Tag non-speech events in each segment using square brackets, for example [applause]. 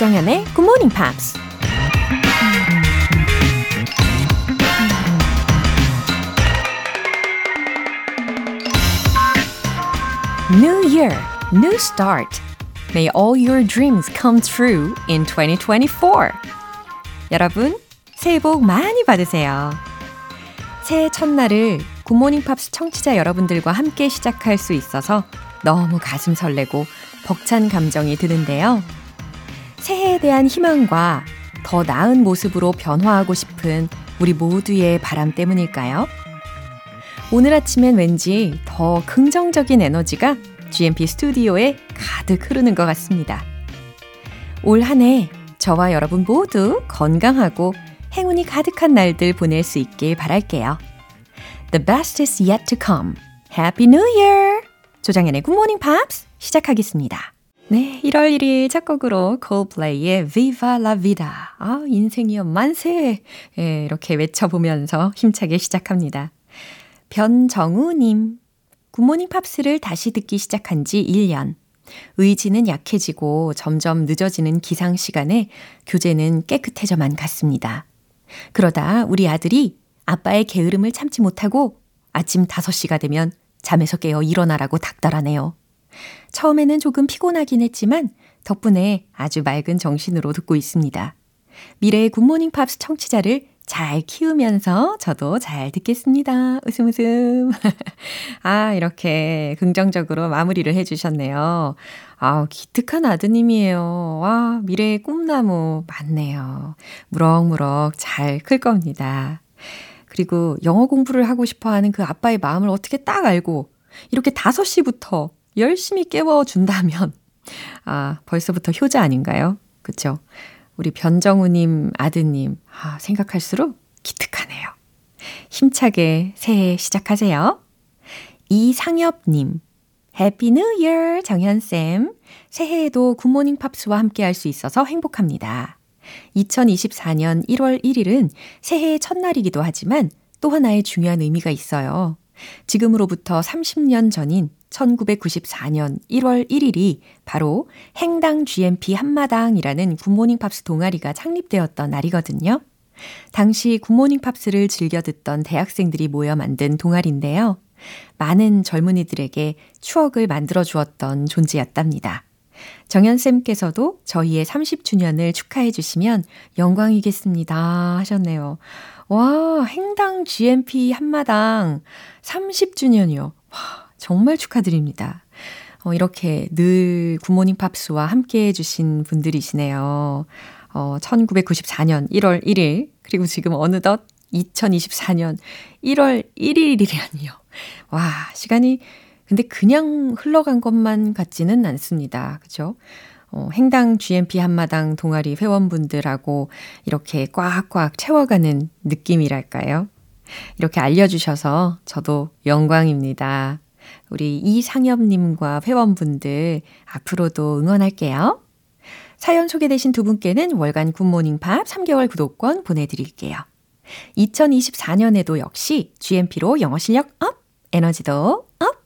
조정현의 Good Morning Pops. New Year, New Start. May all your dreams come true in 2024. 여러분, 새해 복 많이 받으세요. 새해 첫날을 굿모닝 팝스 청취자 여러분들과 함께 시작할 수 있어서 너무 가슴 설레고 벅찬 감정이 드는데요. 새해에 대한 희망과 더 나은 모습으로 변화하고 싶은 우리 모두의 바람 때문일까요? 오늘 아침엔 왠지 더 긍정적인 에너지가 GMP 스튜디오에 가득 흐르는 것 같습니다. 올 한 해 저와 여러분 모두 건강하고 행운이 가득한 날들 보낼 수 있길 바랄게요. The best is yet to come. Happy New Year! 조장현의 Good Morning Pops 시작하겠습니다. 네, 1월 1일 첫 곡으로 Coldplay의 Viva la Vida. 아, 인생이여 만세! 예, 이렇게 외쳐보면서 힘차게 시작합니다. 변정우님, 굿모닝 팝스를 다시 듣기 시작한 지 1년. 의지는 약해지고 점점 늦어지는 기상 시간에 교재는 깨끗해져만 갔습니다. 그러다 우리 아들이 아빠의 게으름을 참지 못하고 아침 5시가 되면 잠에서 깨어 일어나라고 닥달하네요. 처음에는 조금 피곤하긴 했지만 덕분에 아주 맑은 정신으로 듣고 있습니다. 미래의 굿모닝 팝스 청취자를 잘 키우면서 저도 잘 듣겠습니다. 웃음 웃음. [laughs] 아, 이렇게 긍정적으로 마무리를 해주셨네요. 아, 기특한 아드님이에요. 와, 미래의 꿈나무 맞네요. 무럭무럭 잘 클 겁니다. 그리고 영어 공부를 하고 싶어 하는 그 아빠의 마음을 어떻게 딱 알고 이렇게 5시부터 열심히 깨워준다면, 아, 벌써부터 효자 아닌가요? 그쵸? 우리 변정우님 아드님, 아, 생각할수록 기특하네요. 힘차게 새해 시작하세요. 이상엽님, Happy New Year 정현쌤. 새해에도 굿모닝 팝스와 함께 할 수 있어서 행복합니다. 2024년 1월 1일은 새해의 첫날이기도 하지만 또 하나의 중요한 의미가 있어요. 지금으로부터 30년 전인 1994년 1월 1일이 바로 행당 GMP 한마당이라는 굿모닝 팝스 동아리가 창립되었던 날이거든요. 당시 굿모닝 팝스를 즐겨 듣던 대학생들이 모여 만든 동아리인데요. 많은 젊은이들에게 추억을 만들어 주었던 존재였답니다. 정현쌤께서도 저희의 30주년을 축하해 주시면 영광이겠습니다 하셨네요. 와, 행당 GMP 한마당 30주년이요. 와, 정말 축하드립니다. 어, 이렇게 늘 굿모닝 팝스와 함께 해주신 분들이시네요. 어, 1994년 1월 1일, 그리고 지금 어느덧 2024년 1월 1일이라니요. 와, 시간이 근데 그냥 흘러간 것만 같지는 않습니다. 그죠? 어, 행당 GMP 한마당 동아리 회원분들하고 이렇게 꽉꽉 채워가는 느낌이랄까요? 이렇게 알려주셔서 저도 영광입니다. 우리 이상엽님과 회원분들 앞으로도 응원할게요. 사연 소개되신 두 분께는 월간 굿모닝 팝 3개월 구독권 보내드릴게요. 2024년에도 역시 GMP로 영어 실력 up, 에너지도 up!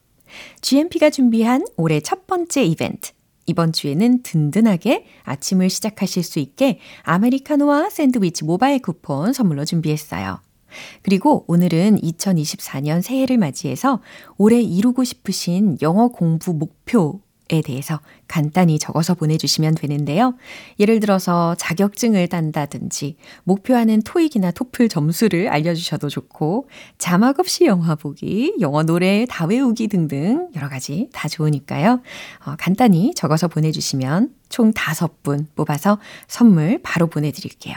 GMP가 준비한 올해 첫 번째 이벤트. 이번 주에는 든든하게 아침을 시작하실 수 있게 아메리카노와 샌드위치 모바일 쿠폰 선물로 준비했어요. 그리고 오늘은 2024년 새해를 맞이해서 올해 이루고 싶으신 영어 공부 목표 에 대해서 간단히 적어서 보내주시면 되는데요. 예를 들어서 자격증을 딴다든지 목표하는 토익이나 토플 점수를 알려주셔도 좋고 자막 없이 영화 보기, 영어 노래 다 외우기 등등 여러 가지 다 좋으니까요. 어, 간단히 적어서 보내주시면 총 5분 뽑아서 선물 바로 보내드릴게요.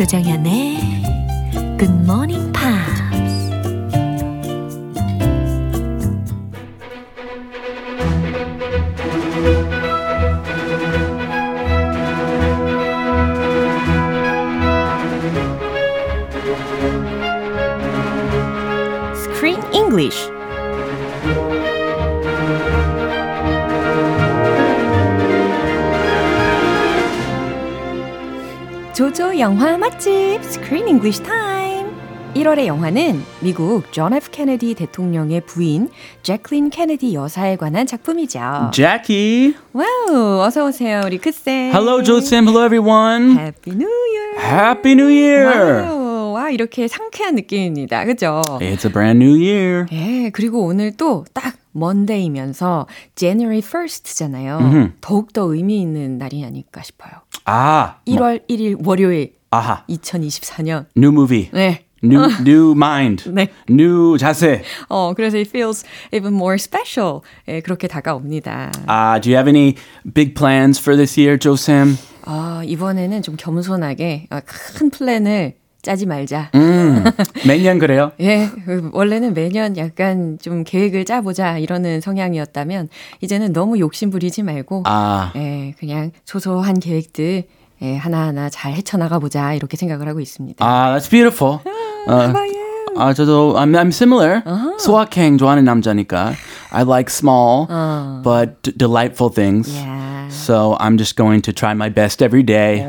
조정현의 굿모 조조 영화 맛집 Screen English Time. 1월의 영화는 미국 존 F 케네디 대통령의 부인 재클린 케네디 여사에 관한 작품이죠. Jackie. Wow, 어서 오세요, 우리 크쌤. Hello, 쌤. Hello, everyone. Happy New Year. Happy New Year. Wow, 와 이렇게 상쾌한 느낌입니다. 그죠? It's a brand new year. 예, 그리고 오늘 또 딱 Monday면서 January 1st잖아요. 더욱더 의미 있는 날이 아닐까 싶어요. Ah, 1월 1일 월요일 aha. 2024년. New movie. 네. New new mind. 네. New 자세. 어, 그래서 it feels even more special. 예, 그렇게 다가옵니다. Uh, do you have any big plans for this year, Joe Sam? 아, 이번에는 좀 겸손하게 어, 큰 플랜을 짜지 말자. 음, 매년 그래요? 예, 그 원래는 매년 약간 좀 계획을 짜보자 이러는 성향이었다면 이제는 너무 욕심 부리지 말고 아, 예, 그냥 소소한 계획들 예, 하나하나 잘 헤쳐나가 보자 이렇게 생각을 하고 있습니다. 아, that's beautiful. 어, 아, 저도 I'm, I'm similar. 소확행 좋아하는 남자니까. I like small but d- delightful things. Yeah. So I'm just going to try my best every day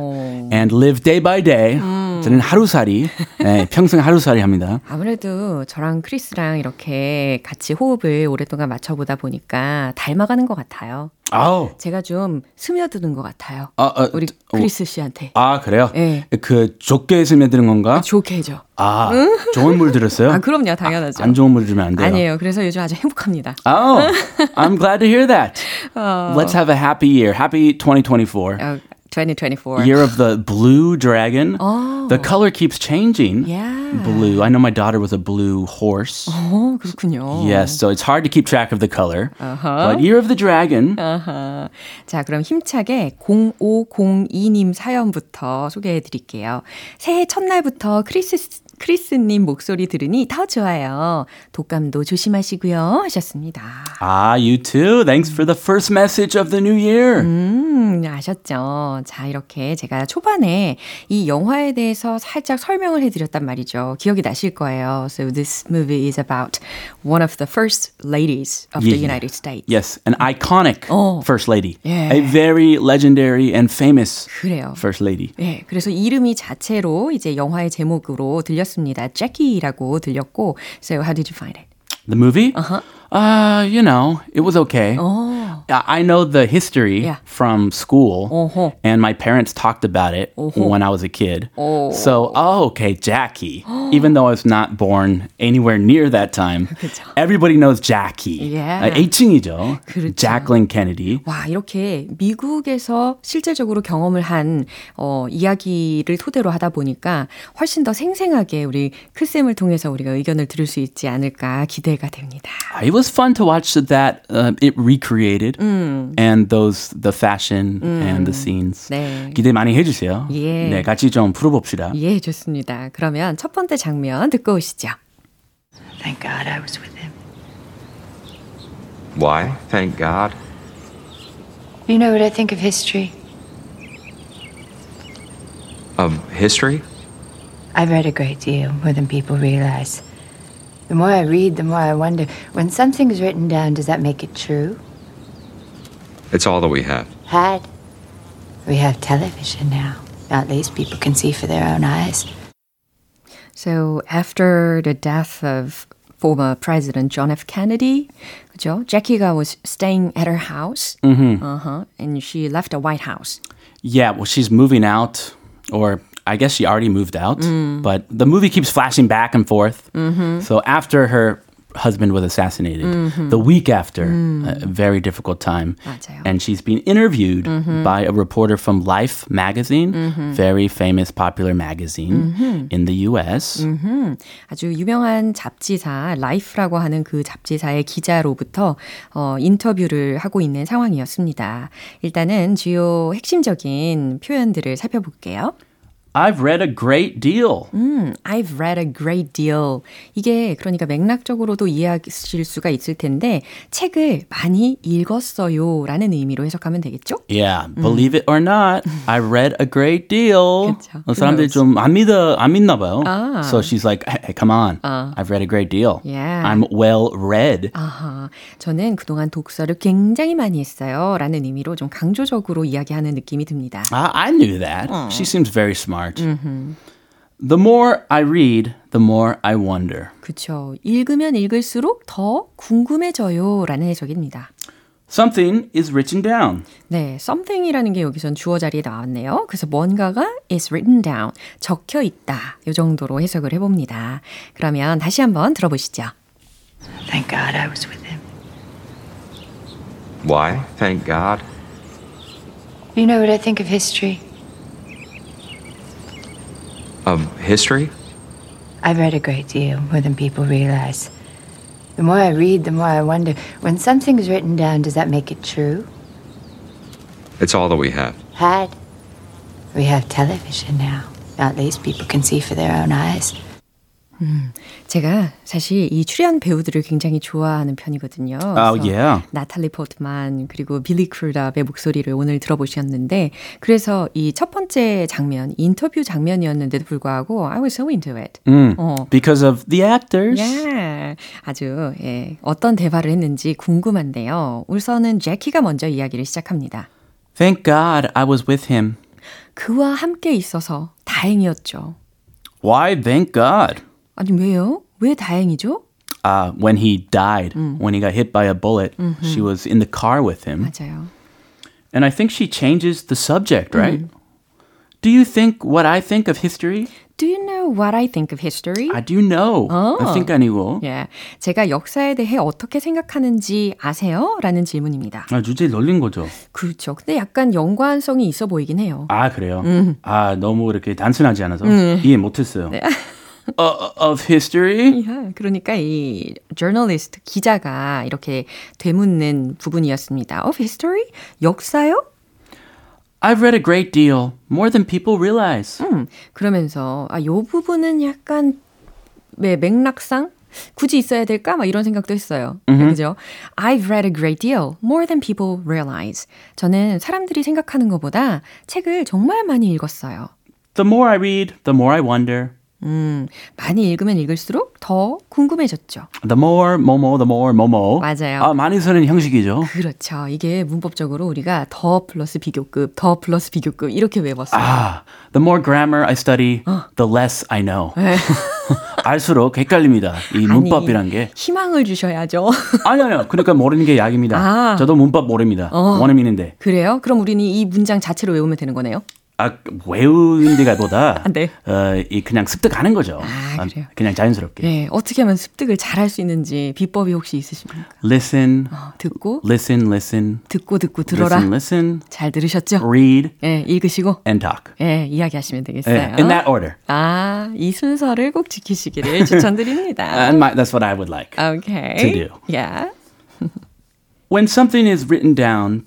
and live day by day. 저는 하루살이, [laughs] 네, 평생 하루살이 합니다. 아무래도 저랑 크리스랑 이렇게 같이 호흡을 오랫동안 맞춰보다 보니까 닮아가는 것 같아요. 아우, 제가 좀 스며드는 것 같아요. 아, 아, 우리 어, 크리스 씨한테. 아 그래요? 네. 그 좁게 스며드는 건가? 좋게 해줘. 아, 좋은 물 들었어요? [laughs] 아, 그럼요. 당연하죠. 안 좋은 물 들으면 안 돼요. 아니에요. 그래서 요즘 아주 행복합니다. Oh, [laughs] I'm glad to hear that. Let's have a happy year. Happy 2024. 어, 2024. Year of the blue dragon. The color keeps changing. Yeah. Blue. I know my daughter was a blue horse. 어, [laughs] 그렇군요. Yes, so it's hard to keep track of the color. But Year of the Dragon. 아하. 자, 그럼 힘차게 0502님 사연부터 소개해 드릴게요. 새해 첫날부터 크리스, 크리스님 목소리 들으니 더 좋아요. 독감도 조심하시고요. 하셨습니다. Ah, you too. Thanks for the first message of the new year. 음, 아셨죠? 자, 이렇게 제가 초반에 이 영화에 대해서 살짝 설명을 해드렸단 말이죠. 기억이 나실 거예요. So this movie is about one of the first ladies of the Yeah. United States. Yes, an iconic Oh. first lady. Yeah. A very legendary and famous 그래요. first lady. 예, 그래서 이름이 자체로 이제 영화의 제목으로 들렸습니다. 제키라고 들렸고, so how did you find it? The movie? Uh-huh. Uh, you know, it was okay. 어, I I know the history Yeah. from school, 어허. and my parents talked about it when I was a kid. So, oh, okay, Jackie. [gasps] Even though I was not born anywhere near that time, everybody knows Jackie. Yeah. 아, 애칭이죠. 그렇죠. Jacqueline Kennedy. 와, 이렇게 미국에서 실질적으로 경험을 한, 어, 이야기를 토대로 하다 보니까 훨씬 더 생생하게 우리 크쌤을 통해서 우리가 의견을 들을 수 있지 않을까 기대가 됩니다. It was fun to watch that uh, it recreated and those the fashion and the scenes. 네. 기대 많이 해주세요. 예. 네, 같이 좀 풀어봅시다. 예, 좋습니다. 그러면 첫 번째 장면 듣고 오시죠. Thank God I was with him. Why? Thank God. You know what I think of history? Of history? I've read a great deal, more than people realize. The more I read, the more I wonder when something's written down, does that make it true? It's all that we have. Had. We have television now. At least people can see for their own eyes. So after the death of former President John F. Kennedy, 그죠? Jackie가 was staying at her house. Uh-huh. And she left the White House. Yeah, well, she's moving out, or I guess she already moved out, Mm. but the movie keeps flashing back and forth. Mm-hmm. So after her husband was assassinated, the week after, a very difficult time. Mm. 맞아요. Mm-hmm. And she's being interviewed by a reporter from Life magazine, very famous, popular magazine Mm-hmm. in the US. 아주 유명한 잡지사 라이프라고 하는 그 잡지사의 기자로부터 어, 인터뷰를 하고 있는 상황이었습니다. 일단은 주요 핵심적인 표현들을 살펴볼게요. I've read a great deal. 음, I've read a great deal. 이게 그러니까 맥락적으로도 이해하실 수가 있을 텐데 책을 많이 읽었어요 라는 의미로 해석하면 되겠죠? Yeah, believe it or not, I read a great deal. [laughs] 그쵸. 어, 사람들이 Who knows? 좀 안 믿어 안 믿나 봐요. 아. So she's like, hey, come on, I've read a great deal. Yeah. I'm well read. 아하, 저는 그동안 독서를 굉장히 많이 했어요 라는 의미로 좀 강조적으로 이야기하는 느낌이 듭니다. I, I knew that. She seems very smart. The more I read, the more I wonder. 그쵸. 읽으면 읽을수록 더 궁금해져요 라는 해석입니다. Something is written down. 네, something이라는 게 여기선 주어 자리에 나왔네요. 그래서 뭔가가 is written down, 적혀 있다. 이 정도로 해석을 해봅니다. 그러면 다시 한번 들어보시죠. Thank God I was with him. Why? Thank God. You know what I think of history? Of history? I've read a great deal, more than people realize. The more I read, the more I wonder when something's written down, does that make it true? It's all that we have. Had. We have television now. At least people can see for their own eyes. 제가 사실 이 출연 배우들을 굉장히 좋아하는 편이거든요. Oh, 그래서 yeah. 나탈리 포트만 그리고 빌리 크루답의 목소리를 오늘 들어보셨는데 그래서 이 첫 번째 장면 인터뷰 장면이었는데도 불구하고 I was so into it. 어. Because of the actors. 예, 아주 예, 어떤 대화를 했는지 궁금한데요. 우선은 제키가 먼저 이야기를 시작합니다. Thank God I was with him. 그와 함께 있어서 다행이었죠. Why thank God? 아니 왜요? 왜 다행이죠? Uh, when he died, when he got hit by a bullet, she was in the car with him. 맞아요. And I think she changes the subject, right? Do you think what I think of history? Do you know what I think of history? I do know. I think 아니고. 예, 제가 역사에 대해 어떻게 생각하는지 아세요? 라는 질문입니다. 아, 주제 놀린 거죠. 그렇죠. 근데 약간 연관성이 있어 보이긴 해요. 아, 그래요? 아, 너무 이렇게 단순하지 않아서 이해 못 했어요. Uh, of history? 야, 그러니까 이 journalist 기자가 이렇게 되묻는 부분이었습니다. Of history? 역사요? I've read a great deal, more than people realize. 음, 그러면서 아, 요 부분은 약간 왜 맥락상 굳이 있어야 될까? 막 이런 생각도 했어요. 그죠? I've read a great deal, more than people realize. 저는 사람들이 생각하는 것보다 책을 정말 많이 읽었어요. The more I read, the more I wonder. 음, 많이 읽으면 읽을수록 더 궁금해졌죠. The more 뭐뭐, the more 뭐뭐. 맞아요. 아, 많이 쓰는 형식이죠. 그렇죠. 이게 문법적으로 우리가 더 플러스 비교급, 더 플러스 비교급 이렇게 외웠어요. 아, the more grammar I study, the less I know. [laughs] 알수록 헷갈립니다. 이 문법이란 게. 희망을 주셔야죠. [laughs] 아니, 아니요. 그러니까 모르는 게 약입니다. 아. 저도 문법 모릅니다. 원어민인데. 그래요? 그럼 우리는 이 문장 자체로 외우면 되는 거네요? 아, 외우는데가보다 네. 어, 이 그냥 습득하는 거죠. 아, 그래요? 그냥 자연스럽게. 네, 어떻게 하면 습득을 잘 할 수 있는지 비법이 혹시 있으십니까? Listen, 어, 듣고, listen, listen, 듣고, 듣고, 들어라. listen, listen, 잘 들으셨죠? read, 예, 읽으시고, and talk. 예, 이야기하시면 되겠어요. 예, in that order. 아, 이 순서를 꼭 지키시기를 추천드립니다. And my, that's what I would like. okay. to do. Yeah. When something is written down,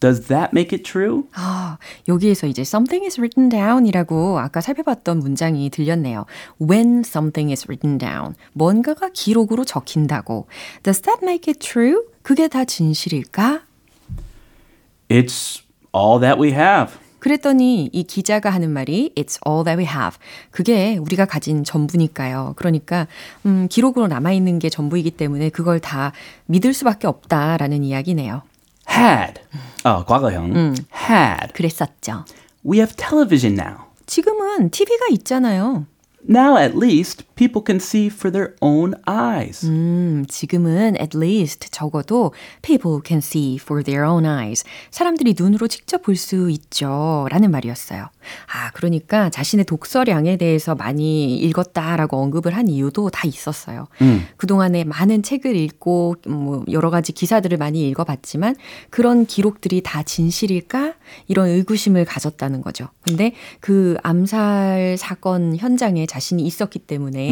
does that make it true? 아, 여기에서 이제 something is written down이라고 아까 살펴봤던 문장이 들렸네요. When something is written down. 뭔가가 기록으로 적힌다고. Does that make it true? 그게 다 진실일까? It's all that we have. 그랬더니 이 기자가 하는 말이 It's all that we have. 그게 우리가 가진 전부니까요. 그러니까 음, 기록으로 남아 있는 게 전부이기 때문에 그걸 다 믿을 수밖에 없다라는 이야기네요. Had. 어, 과거형. Had. 그랬었죠. We have television now. 지금은 TV가 있잖아요. Now at least people can see for their own eyes. 음, 지금은 at least 적어도 people can see for their own eyes. 사람들이 눈으로 직접 볼 수 있죠. 라는 말이었어요. 아, 그러니까 자신의 독서량에 대해서 많이 읽었다라고 언급을 한 이유도 다 있었어요. 그동안에 많은 책을 읽고 뭐 여러 가지 기사들을 많이 읽어봤지만 그런 기록들이 다 진실일까? 이런 의구심을 가졌다는 거죠. 근데 그 암살 사건 현장에 자신이 있었기 때문에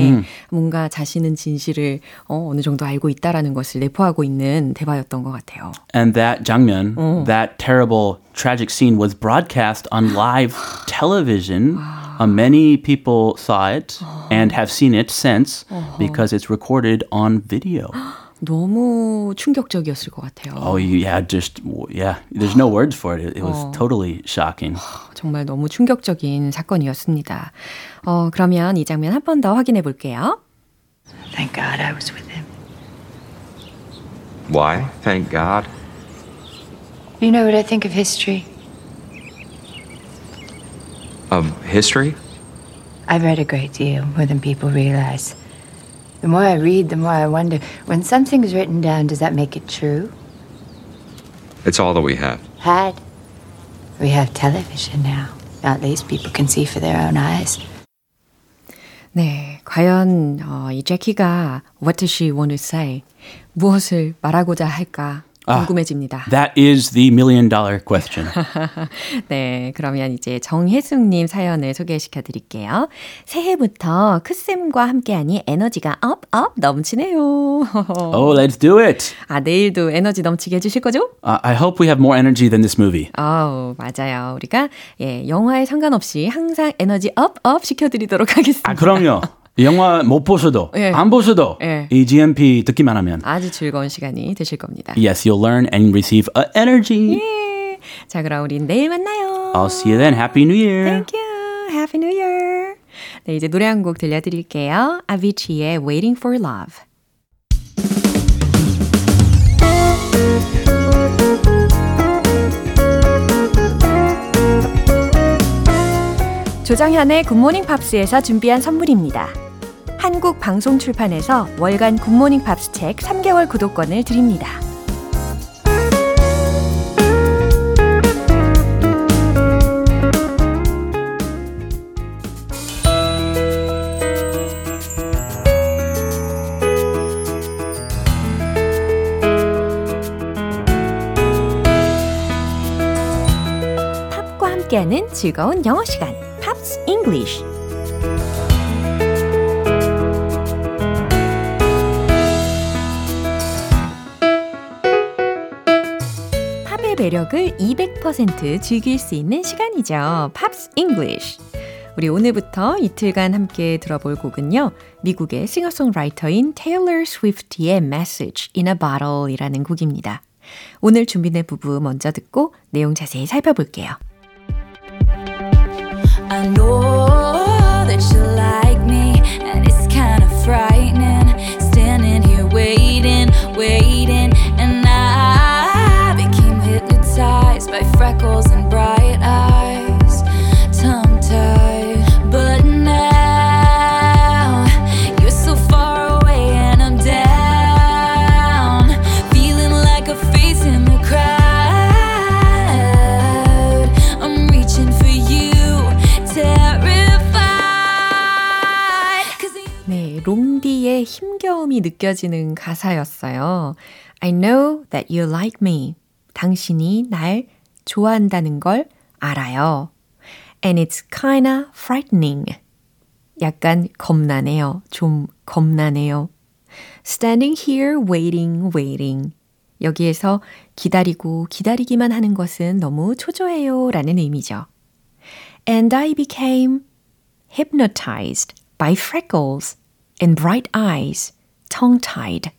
뭔가 자신은 진실을 어, 어느 정도 알고 있다라는 것을 내포하고 있는 대화였던 것 같아요. And that 장면, that terrible tragic scene was broadcast on live [gasps] television Uh, many people saw it [gasps] and have seen it since because it's recorded on video. [gasps] 너무 충격적이었을 것 같아요. Oh, yeah, just, yeah, there's no words for it. It, was totally shocking. 정말 너무 충격적인 사건이었습니다. 어, 그러면 이 장면 한 번 더 확인해 볼게요. Thank God I was with him. Why? Thank God. You know what I think of history? Of history? I've read a great deal, more than people realize. The more I read, the more I wonder when something's written down, does that make it true? It's all that we have. Had. We have television now. At least people can see for their own eyes. 네, 과연 어, 이 제키가 What does she want to say? 무엇을 말하고자 할까 궁금해집니다. That is the million dollar question. [laughs] 네, 그러면 이제 정혜숙님 사연을 소개시켜 드릴게요. 새해부터 크쌤과 함께하니 에너지가 업, 업 넘치네요. [laughs] oh, let's do it. 아, 내일도 에너지 넘치게 해주실 거죠? Uh, I hope we have more energy than this movie. 아우, 맞아요. 우리가, 예, 영화에 상관없이 항상 에너지 up, up 시켜드리도록 하겠습니다. 아, 그럼요. [laughs] 영화 못 보셔도, 예. 안 보셔도, 예. 이 GMP 듣기만 하면. 아주 즐거운 시간이 되실 겁니다. Yes, you'll learn and receive a energy. 예. 자, 그럼 우린 내일 만나요. I'll see you then. Happy New Year. Thank you. Happy New Year. 네, 이제 노래 한 곡 들려드릴게요. Avicii의 Waiting for Love. 조정현의 굿모닝 팝스에서 준비한 선물입니다. 한국 방송 출판에서 월간 굿모닝 팝스 책 3개월 구독권을 드립니다. 함께하는 즐거운 영어 시간, 팝스 매력을 200% 즐길 수 있는 시간이죠. Pops English. 우리 오늘부터 이틀간 함께 들어볼 곡은요. 미국의 싱어송라이터인 테일러 스위프트의 Message in a Bottle이라는 곡입니다. 오늘 준비된 부분 먼저 듣고 내용 자세히 살펴볼게요. I know that you like me, and it's kind of frightening. 힘겨움이 느껴지는 가사였어요. I know that you like me. 당신이 날 좋아한다는 걸 알아요. And it's kinda frightening. 약간 겁나네요. 좀 겁나네요. Standing here waiting, waiting. 여기에서 기다리고 기다리기만 하는 것은 너무 초조해요. 라는 의미죠. And I became hypnotized by freckles and bright eyes, tongue-tied.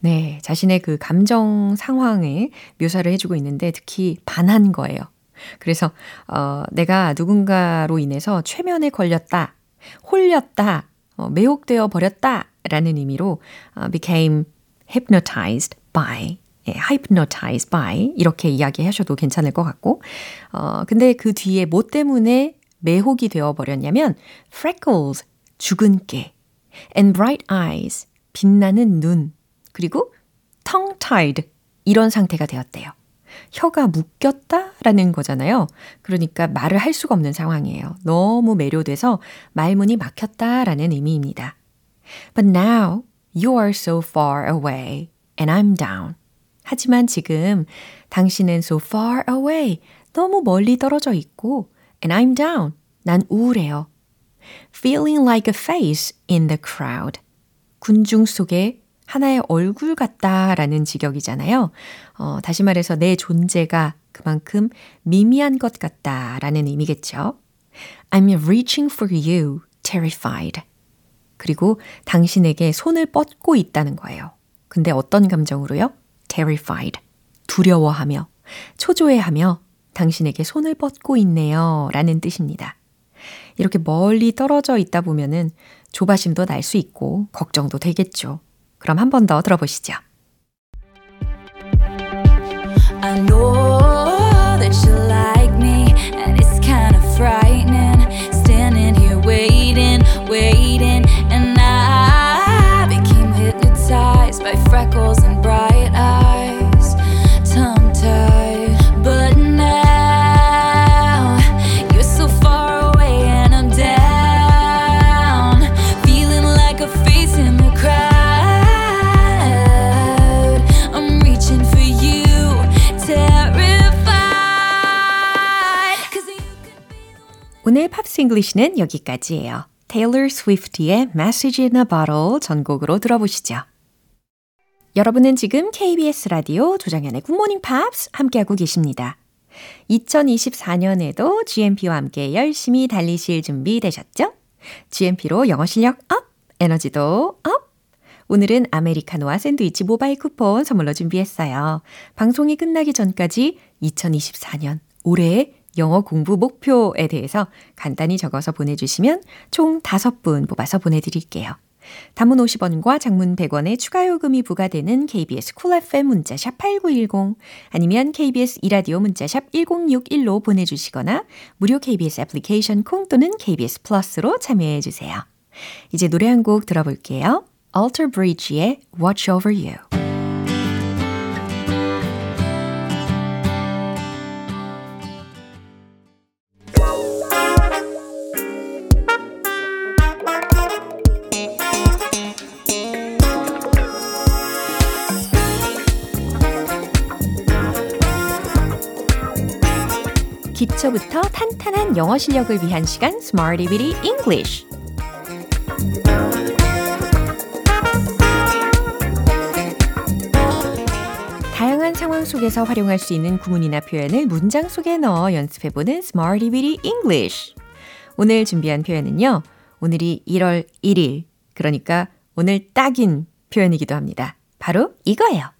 네, 자신의 그 감정 상황을 묘사를 해주고 있는데 특히 반한 거예요. 그래서 어, 내가 누군가로 인해서 최면에 걸렸다, 홀렸다, 어, 매혹되어 버렸다라는 의미로 어, became hypnotized by 예, hypnotized by 이렇게 이야기하셔도 괜찮을 것 같고 어, 근데 그 뒤에 뭐 때문에 매혹이 되어 버렸냐면 freckles 죽은 깨 and bright eyes 빛나는 눈 그리고 tied 이런 상태가 되었대요. 혀가 묶였다라는 거잖아요. 그러니까 말을 할 수가 없는 상황이에요. 너무 매료돼서 말문이 막혔다라는 의미입니다. But now you are so far away and I'm down. 하지만 지금 당신은 so far away 너무 멀리 떨어져 있고 and I'm down. 난 우울해요. Feeling like a face in the crowd. 군중 속에 하나의 얼굴 같다라는 직역이잖아요. 어, 다시 말해서 내 존재가 그만큼 미미한 것 같다라는 의미겠죠. I'm reaching for you, terrified. 그리고 당신에게 손을 뻗고 있다는 거예요. 근데 어떤 감정으로요? terrified. 두려워하며, 초조해하며 당신에게 손을 뻗고 있네요. 라는 뜻입니다. 이렇게 멀리 떨어져 있다 보면은 조바심도 날 수 있고 걱정도 되겠죠. 그럼 한 번 더 들어보시죠. I know that you like English는 여기까지예요. 테일러 스위프트의 Message in a Bottle 전곡으로 들어보시죠. 여러분은 지금 KBS 라디오 조정현의 굿모닝 팝스 함께하고 계십니다. 2024년에도 GMP와 함께 열심히 달리실 준비 되셨죠? GMP로 영어 실력 up, 에너지도 up! 오늘은 아메리카노와 샌드위치 모바일 쿠폰 선물로 준비했어요. 방송이 끝나기 전까지 2024년 올해의 영어 공부 목표에 대해서 간단히 적어서 보내주시면 총 5분 뽑아서 보내드릴게요. 단문 50원과 장문 100원의 추가 요금이 부과되는 KBS 쿨 FM 문자샵 8910 아니면 KBS 2라디오 문자샵 1061로 보내주시거나 무료 KBS 애플리케이션 콩 또는 KBS 플러스로 참여해 주세요. 이제 노래 한 곡 들어볼게요. Alter Bridge의 Watch Over You. 영어 실력을 위한 시간 Smarty Bitty English. 다양한 상황 속에서 활용할 수 있는 구문이나 표현을 문장 속에 넣어 연습해보는 Smarty Bitty English. 오늘 준비한 표현은요. 오늘이 1월 1일, 그러니까 오늘 딱인 표현이기도 합니다. 바로 이거예요.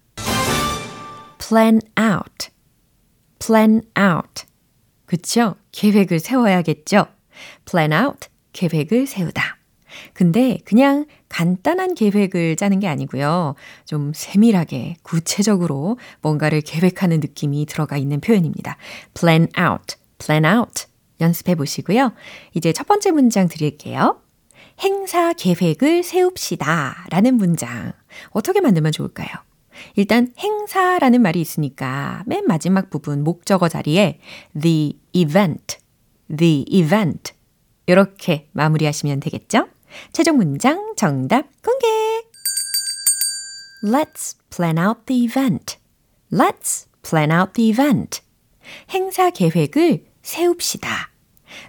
plan out. plan out. 그쵸? 계획을 세워야겠죠? plan out. 계획을 세우다. 근데 그냥 간단한 계획을 짜는 게 아니고요. 좀 세밀하게, 구체적으로 뭔가를 계획하는 느낌이 들어가 있는 표현입니다. plan out, plan out. 연습해 보시고요. 이제 첫 번째 문장 드릴게요. 행사 계획을 세웁시다. 라는 문장. 어떻게 만들면 좋을까요? 일단 행사라는 말이 있으니까 맨 마지막 부분 목적어 자리에 the event, the event 이렇게 마무리하시면 되겠죠? 최종 문장 정답 공개! Let's plan out the event. Let's plan out the event. 행사 계획을 세웁시다.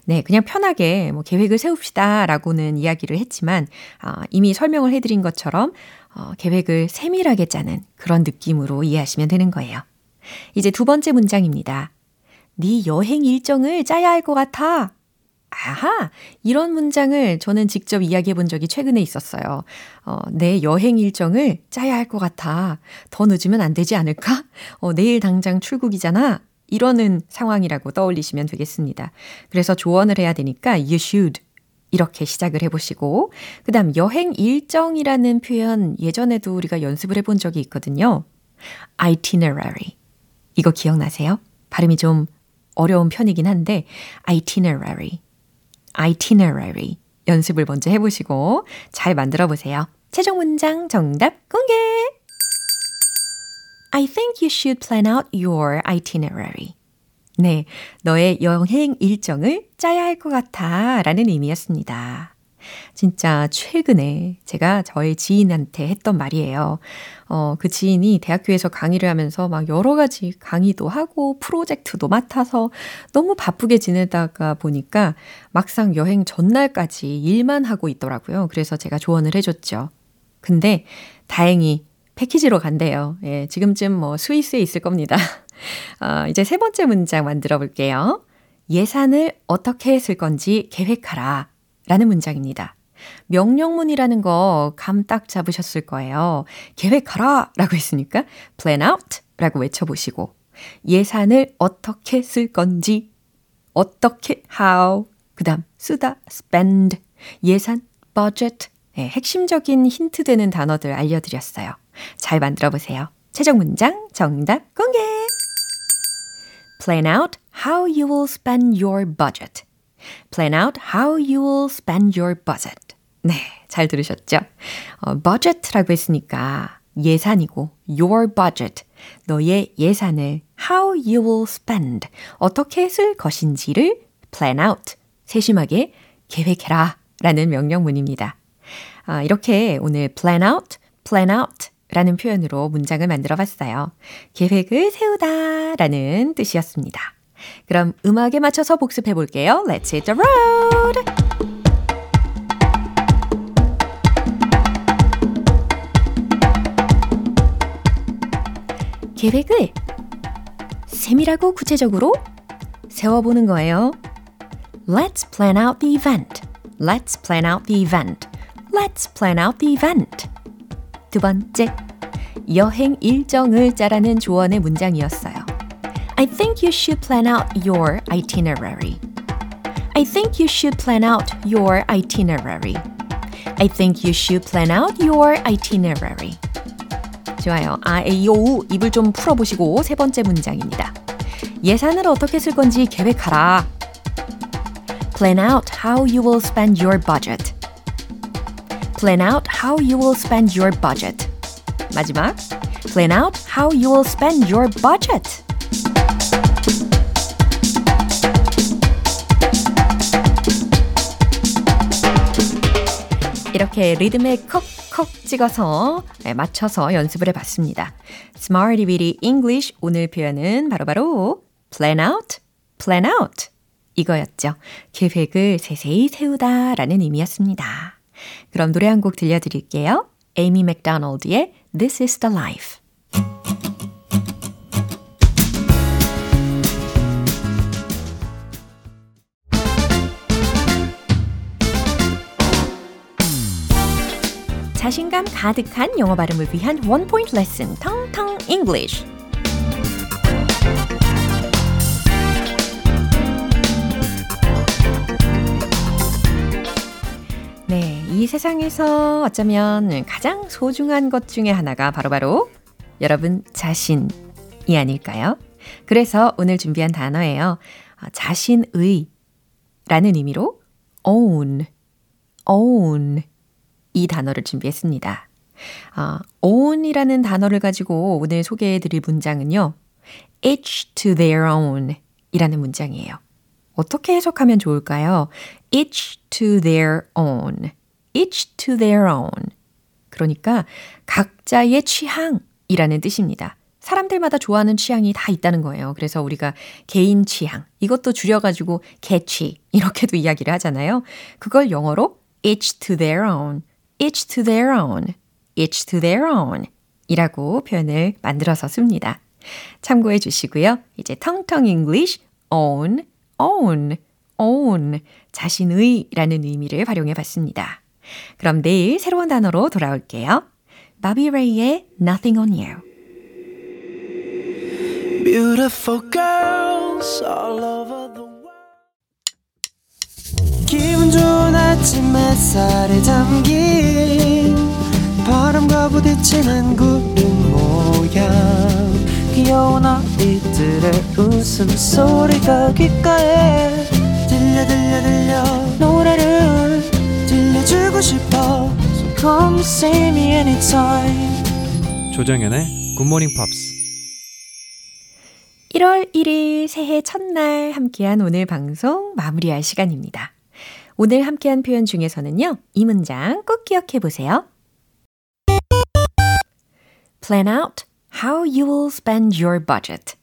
네, 그냥 편하게 뭐 계획을 세웁시다 라고는 이야기를 했지만, 어, 이미 설명을 해드린 것처럼, 어, 계획을 세밀하게 짜는 그런 느낌으로 이해하시면 되는 거예요. 이제 두 번째 문장입니다. 네 여행 일정을 짜야 할 것 같아. 아하! 이런 문장을 저는 직접 이야기해 본 적이 최근에 있었어요. 어, 내 여행 일정을 짜야 할 것 같아. 더 늦으면 안 되지 않을까? 어, 내일 당장 출국이잖아. 이러는 상황이라고 떠올리시면 되겠습니다. 그래서 조언을 해야 되니까 you should 이렇게 시작을 해보시고 그 다음 여행 일정이라는 표현 예전에도 우리가 연습을 해본 적이 있거든요. itinerary 이거 기억나세요? 발음이 좀 어려운 편이긴 한데 itinerary itinerary 연습을 먼저 해보시고 잘 만들어 보세요. 최종 문장 정답 공개! I think you should plan out your itinerary. 네, 너의 여행 일정을 짜야 할 것 같아 라는 의미였습니다. 진짜 최근에 제가 저의 지인한테 했던 말이에요. 어, 그 지인이 대학교에서 강의를 하면서 막 여러 가지 강의도 하고 프로젝트도 맡아서 너무 바쁘게 지내다가 보니까 막상 여행 전날까지 일만 하고 있더라고요. 그래서 제가 조언을 해줬죠. 근데 다행히 패키지로 간대요. 예, 지금쯤 뭐 스위스에 있을 겁니다. [laughs] 어, 이제 세 번째 문장 만들어 볼게요. 예산을 어떻게 쓸 건지 계획하라 라는 문장입니다. 명령문이라는 거 감 딱 잡으셨을 거예요. 계획하라 라고 했으니까 plan out 라고 외쳐보시고 예산을 어떻게 쓸 건지 어떻게 how 그 다음 쓰다 spend 예산 budget 네, 핵심적인 힌트 되는 단어들 알려드렸어요. 잘 만들어 보세요. 최종 문장 정답 공개! Plan out how you will spend your budget. Plan out how you will spend your budget. 네, 잘 들으셨죠? 어, budget라고 했으니까 예산이고 your budget, 너의 예산을 how you will spend, 어떻게 쓸 것인지를 plan out, 세심하게 계획해라 라는 명령문입니다. 아, 이렇게 오늘 plan out, plan out 라는 표현으로 문장을 만들어 봤어요. 계획을 세우다 라는 뜻이었습니다. 그럼 음악에 맞춰서 복습해 볼게요. Let's hit the road! 계획을 세밀하고 구체적으로 세워보는 거예요. Let's plan out the event. Let's plan out the event. Let's plan out the event. 두 번째, 여행 일정을 짜라는 조언의 문장이었어요. I think you should plan out your itinerary. I think you should plan out your itinerary. I think you should plan out your itinerary. 좋아요. 아, 에이, 오, 입을 좀 풀어보시고 세 번째 문장입니다. 예산을 어떻게 쓸 건지 계획하라. Plan out how you will spend your budget. Plan out how you will spend your budget. 마지막, plan out how you will spend your budget. 이렇게 리듬에 콕콕 찍어서 맞춰서 연습을 해봤습니다. Smarty Bitty English 오늘 표현은 바로바로 바로 plan out, plan out 이거였죠. 계획을 세세히 세우다 라는 의미였습니다. 그럼 노래 한 곡 들려드릴게요. 에이미 맥도날드의 This is the Life. 자신감 가득한 영어 발음을 위한 원 포인트 레슨 텅텅 English. 이 세상에서 어쩌면 가장 소중한 것 중에 하나가 바로바로 바로 여러분 자신이 아닐까요? 그래서 오늘 준비한 단어예요. 자신의 라는 의미로 own, own 이 단어를 준비했습니다. 아, own이라는 단어를 가지고 오늘 소개해 드릴 문장은요. each to their own 이라는 문장이에요. 어떻게 해석하면 좋을까요? each to their own. Each to their own. 그러니까 각자의 취향이라는 뜻입니다. 사람들마다 좋아하는 취향이 다 있다는 거예요. 그래서 우리가 개인 취향, 이것도 줄여가지고 개취, 이렇게도 [laughs] 이야기를 하잖아요. 그걸 영어로 each to their own. each to their own, each to their own 이라고 표현을 만들어서 씁니다. 참고해 주시고요. 이제 텅텅 English, own, own, own, 자신의 라는 의미를 활용해 봤습니다. 그럼 내일 새로운 단어로 돌아올게요. 바비 레이의 Nothing on You. Beautiful girls all over the 기분 좋은 아침 햇살에 담긴 바람과 부딪히는 구름 모양 귀여운 아이들의 웃음소리가 귓가에 들려 들려 들려 노래를 들려주고 싶어 So come see me anytime 조정연의 굿모닝 팝스 1월 1일 새해 첫날 함께한 오늘 방송 마무리할 시간입니다. 오늘 함께한 표현 중에서는요, 이 문장 꼭 기억해 보세요. Plan out how you will spend your budget.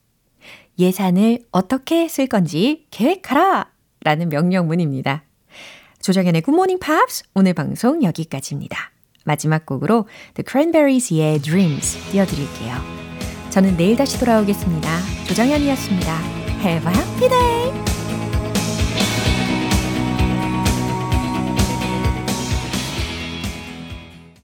예산을 어떻게 쓸 건지 계획하라! 라는 명령문입니다. 조정현의 Good Morning Pops 오늘 방송 여기까지입니다. 마지막 곡으로 The Cranberries의 Dreams 띄워드릴게요. 저는 내일 다시 돌아오겠습니다. 조정현이었습니다. Have a happy day!